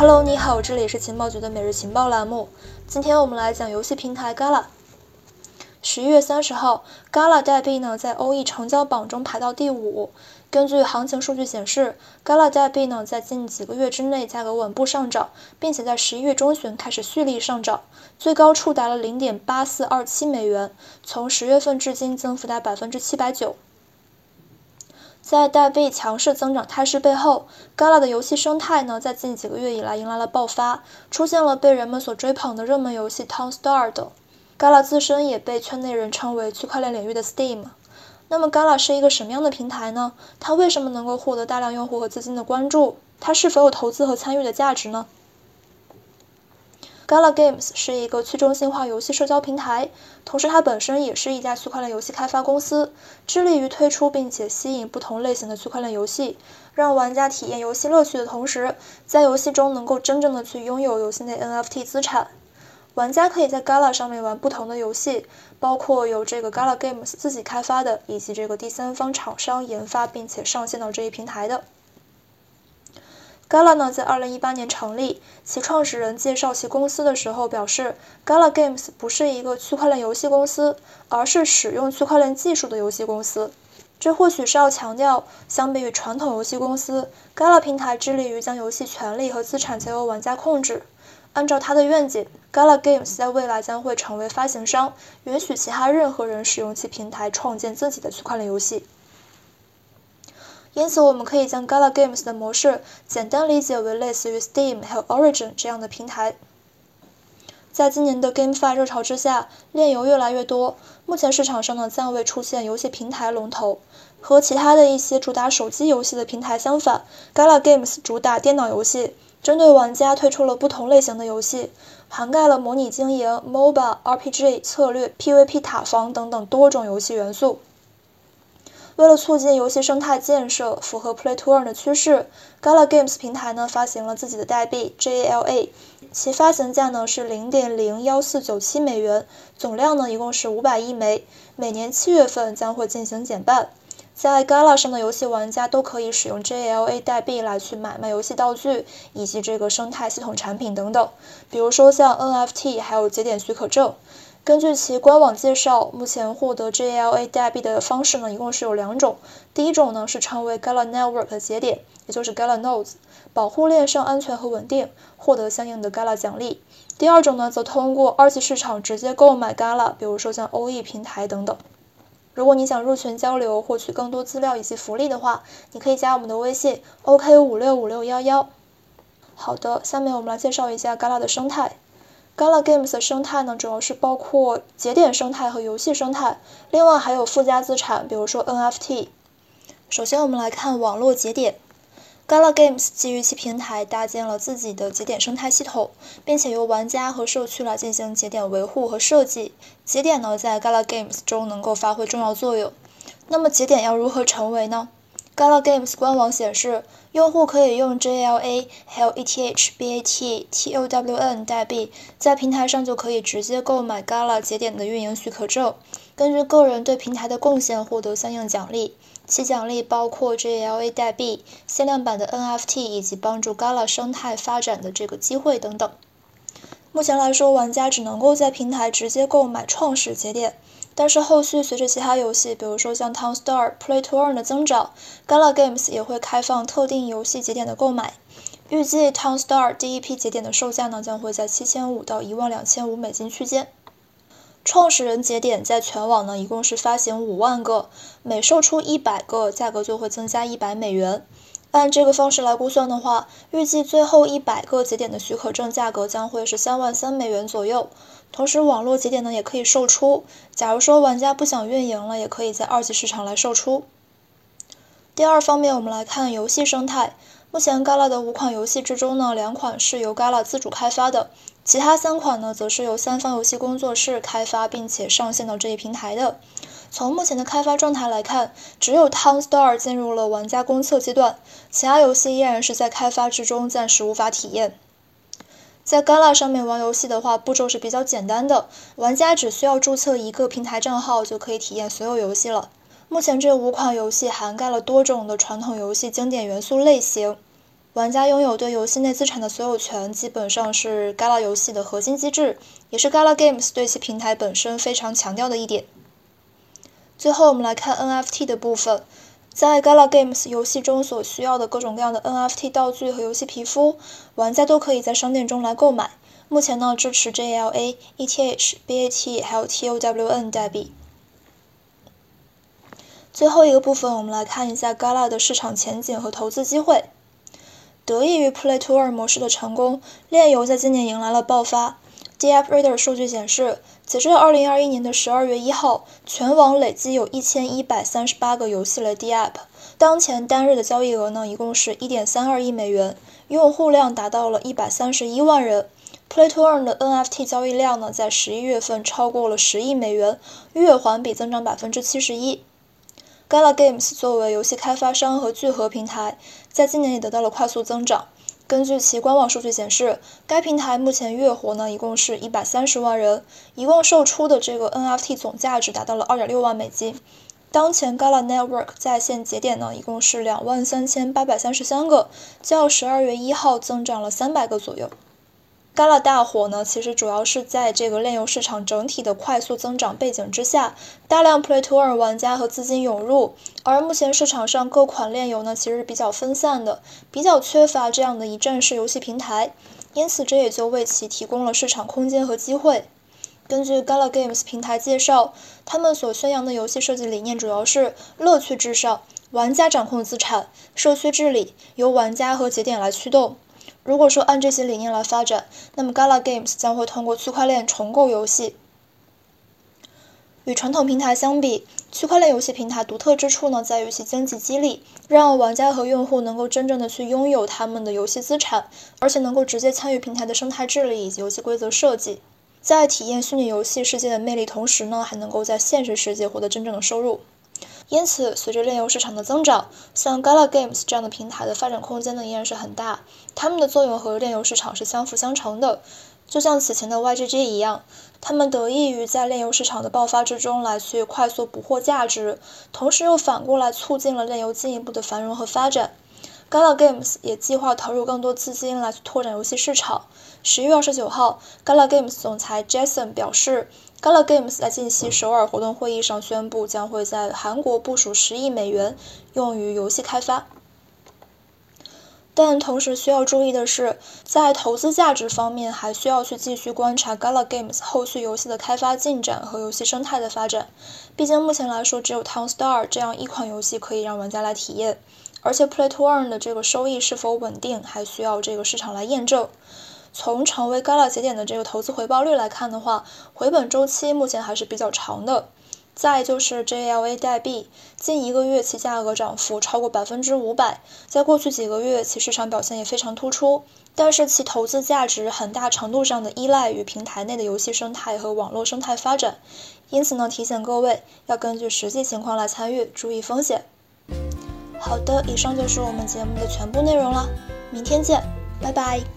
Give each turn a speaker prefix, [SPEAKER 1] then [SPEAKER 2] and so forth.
[SPEAKER 1] Hello，你好，这里是情报局的每日情报栏目。今天我们来讲游戏平台 Gala。十一月三十号，Gala 代币呢在欧 e 成交榜中排到第五。根据行情数据显示，Gala 代币呢在近几个月之内价格稳步上涨，并且在十一月中旬开始蓄力上涨，最高触达了零点八四二七美元，从十月份至今增幅达百分之七百九。在代币强势增长态势背后，Gala 的游戏生态呢，在近几个月以来迎来了爆发，出现了被人们所追捧的热门游戏 Town Star 等。Gala 自身也被圈内人称为区块链领域的 Steam。那么，Gala 是一个什么样的平台呢？它为什么能够获得大量用户和资金的关注？它是否有投资和参与的价值呢？Gala Games 是一个去中心化游戏社交平台，同时它本身也是一家区块链游戏开发公司，致力于推出并且吸引不同类型的区块链游戏，让玩家体验游戏乐趣的同时，在游戏中能够真正的去拥有游戏内 NFT 资产。玩家可以在 Gala 上面玩不同的游戏，包括由这个 Gala Games 自己开发的，以及这个第三方厂商研发并且上线到这一平台的。Gala 呢，在二零一八年成立，其创始人介绍其公司的时候表示，Gala Games 不是一个区块链游戏公司，而是使用区块链技术的游戏公司。这或许是要强调，相比于传统游戏公司，Gala 平台致力于将游戏权利和资产交由玩家控制。按照他的愿景，Gala Games 在未来将会成为发行商，允许其他任何人使用其平台创建自己的区块链游戏。因此，我们可以将 Gala Games 的模式简单理解为类似于 Steam 还有 Origin 这样的平台。在今年的 GameFi 热潮之下，链游越来越多。目前市场上呢，暂未出现游戏平台龙头。和其他的一些主打手机游戏的平台相反，Gala Games 主打电脑游戏，针对玩家推出了不同类型的游戏，涵盖了模拟经营、MOBA、RPG、策略、PVP、塔防等等多种游戏元素。为了促进游戏生态建设，符合 Play to Earn 的趋势，Gala Games 平台呢发行了自己的代币 JALA，其发行价呢是零点零幺四九七美元，总量呢一共是五百亿枚，每年七月份将会进行减半。在 Gala 上的游戏玩家都可以使用 GALA 代币来去买卖游戏道具以及这个生态系统产品等等，比如说像 NFT 还有节点许可证。根据其官网介绍，目前获得 GLA 代币的方式呢，一共是有两种。第一种呢是成为 Gala Network 的节点，也就是 Gala Nodes，保护链上安全和稳定，获得相应的 Gala 奖励。第二种呢，则通过二级市场直接购买 Gala，比如说像 OE 平台等等。如果你想入群交流，获取更多资料以及福利的话，你可以加我们的微信 OK 五六五六幺幺。好的，下面我们来介绍一下 Gala 的生态。Gala Games 的生态呢，主要是包括节点生态和游戏生态，另外还有附加资产，比如说 NFT。首先，我们来看网络节点。Gala Games 基于其平台搭建了自己的节点生态系统，并且由玩家和社区来进行节点维护和设计。节点呢，在 Gala Games 中能够发挥重要作用。那么，节点要如何成为呢？Gala Games 官网显示，用户可以用 GALA 还有 ETH、BAT、TOWN 代币，在平台上就可以直接购买 Gala 节点的运营许可证，根据个人对平台的贡献获得相应奖励。其奖励包括 GALA 代币、限量版的 NFT 以及帮助 Gala 生态发展的这个机会等等。目前来说，玩家只能够在平台直接购买创始节点。但是后续随着其他游戏，比如说像 Town Star、Play to Earn 的增长，Gala Games 也会开放特定游戏节点的购买。预计 Town Star 第一批节点的售价呢，将会在七千五到一万两千五美金区间。创始人节点在全网呢，一共是发行五万个，每售出一百个，价格就会增加一百美元。按这个方式来估算的话，预计最后一百个节点的许可证价格将会是三万三美元左右。同时，网络节点呢也可以售出。假如说玩家不想运营了，也可以在二级市场来售出。第二方面，我们来看游戏生态。目前 Gala 的五款游戏之中呢，两款是由 Gala 自主开发的，其他三款呢，则是由三方游戏工作室开发并且上线到这一平台的。从目前的开发状态来看，只有 Town Star 进入了玩家公测阶段，其他游戏依然是在开发之中，暂时无法体验。在 Gala 上面玩游戏的话，步骤是比较简单的，玩家只需要注册一个平台账号就可以体验所有游戏了。目前这五款游戏涵盖了多种的传统游戏经典元素类型，玩家拥有对游戏内资产的所有权，基本上是 Gala 游戏的核心机制，也是 Gala Games 对其平台本身非常强调的一点。最后，我们来看 NFT 的部分。在 Gala Games 游戏中所需要的各种各样的 NFT 道具和游戏皮肤，玩家都可以在商店中来购买。目前呢，支持 JLA、ETH、BAT 还有 TOWN 代币。最后一个部分，我们来看一下 Gala 的市场前景和投资机会。得益于 Play to Earn 模式的成功，炼油在今年迎来了爆发。DAppRadar 数据显示，截至2021年的12月1号，全网累计有1138个游戏类 DApp，当前单日的交易额呢，一共是1.32亿美元，用户量达到了131万人。Play to Earn 的 NFT 交易量呢，在11月份超过了10亿美元，月环比增长71%。Gala Games 作为游戏开发商和聚合平台，在今年也得到了快速增长。根据其官网数据显示，该平台目前月活呢一共是一百三十万人，一共售出的这个 NFT 总价值达到了二点六万美金。当前 Gala Network 在线节点呢一共是两万三千八百三十三个，较十二月一号增长了三百个左右。Gala 大火呢，其实主要是在这个炼油市场整体的快速增长背景之下，大量 Play to Earn 玩家和资金涌入，而目前市场上各款炼油呢，其实是比较分散的，比较缺乏这样的一站式游戏平台，因此这也就为其提供了市场空间和机会。根据 Gala Games 平台介绍，他们所宣扬的游戏设计理念主要是乐趣至上，玩家掌控资产，社区治理由玩家和节点来驱动。如果说按这些理念来发展，那么 Gala Games 将会通过区块链重构游戏。与传统平台相比，区块链游戏平台独特之处呢，在于其经济激励，让玩家和用户能够真正的去拥有他们的游戏资产，而且能够直接参与平台的生态治理以及游戏规则设计，在体验虚拟游戏世界的魅力同时呢，还能够在现实世界获得真正的收入。因此，随着链游市场的增长，像 Gala Games 这样的平台的发展空间呢依然是很大。它们的作用和链游市场是相辅相成的，就像此前的 YGG 一样，它们得益于在链游市场的爆发之中来去快速捕获价值，同时又反过来促进了链游进一步的繁荣和发展。Gala Games 也计划投入更多资金来去拓展游戏市场。十一月二十九号，Gala Games 总裁 Jason 表示，Gala Games 在近期首尔活动会议上宣布，将会在韩国部署十亿美元用于游戏开发。但同时需要注意的是，在投资价值方面，还需要去继续观察 Gala Games 后续游戏的开发进展和游戏生态的发展。毕竟目前来说，只有 Town Star 这样一款游戏可以让玩家来体验。而且 Play to Earn 的这个收益是否稳定，还需要这个市场来验证。从成为 Gala 节点的这个投资回报率来看的话，回本周期目前还是比较长的。再就是 JLA 代币，近一个月其价格涨幅超过百分之五百，在过去几个月其市场表现也非常突出。但是其投资价值很大程度上的依赖于平台内的游戏生态和网络生态发展，因此呢，提醒各位要根据实际情况来参与，注意风险。好的，以上就是我们节目的全部内容了，明天见，拜拜。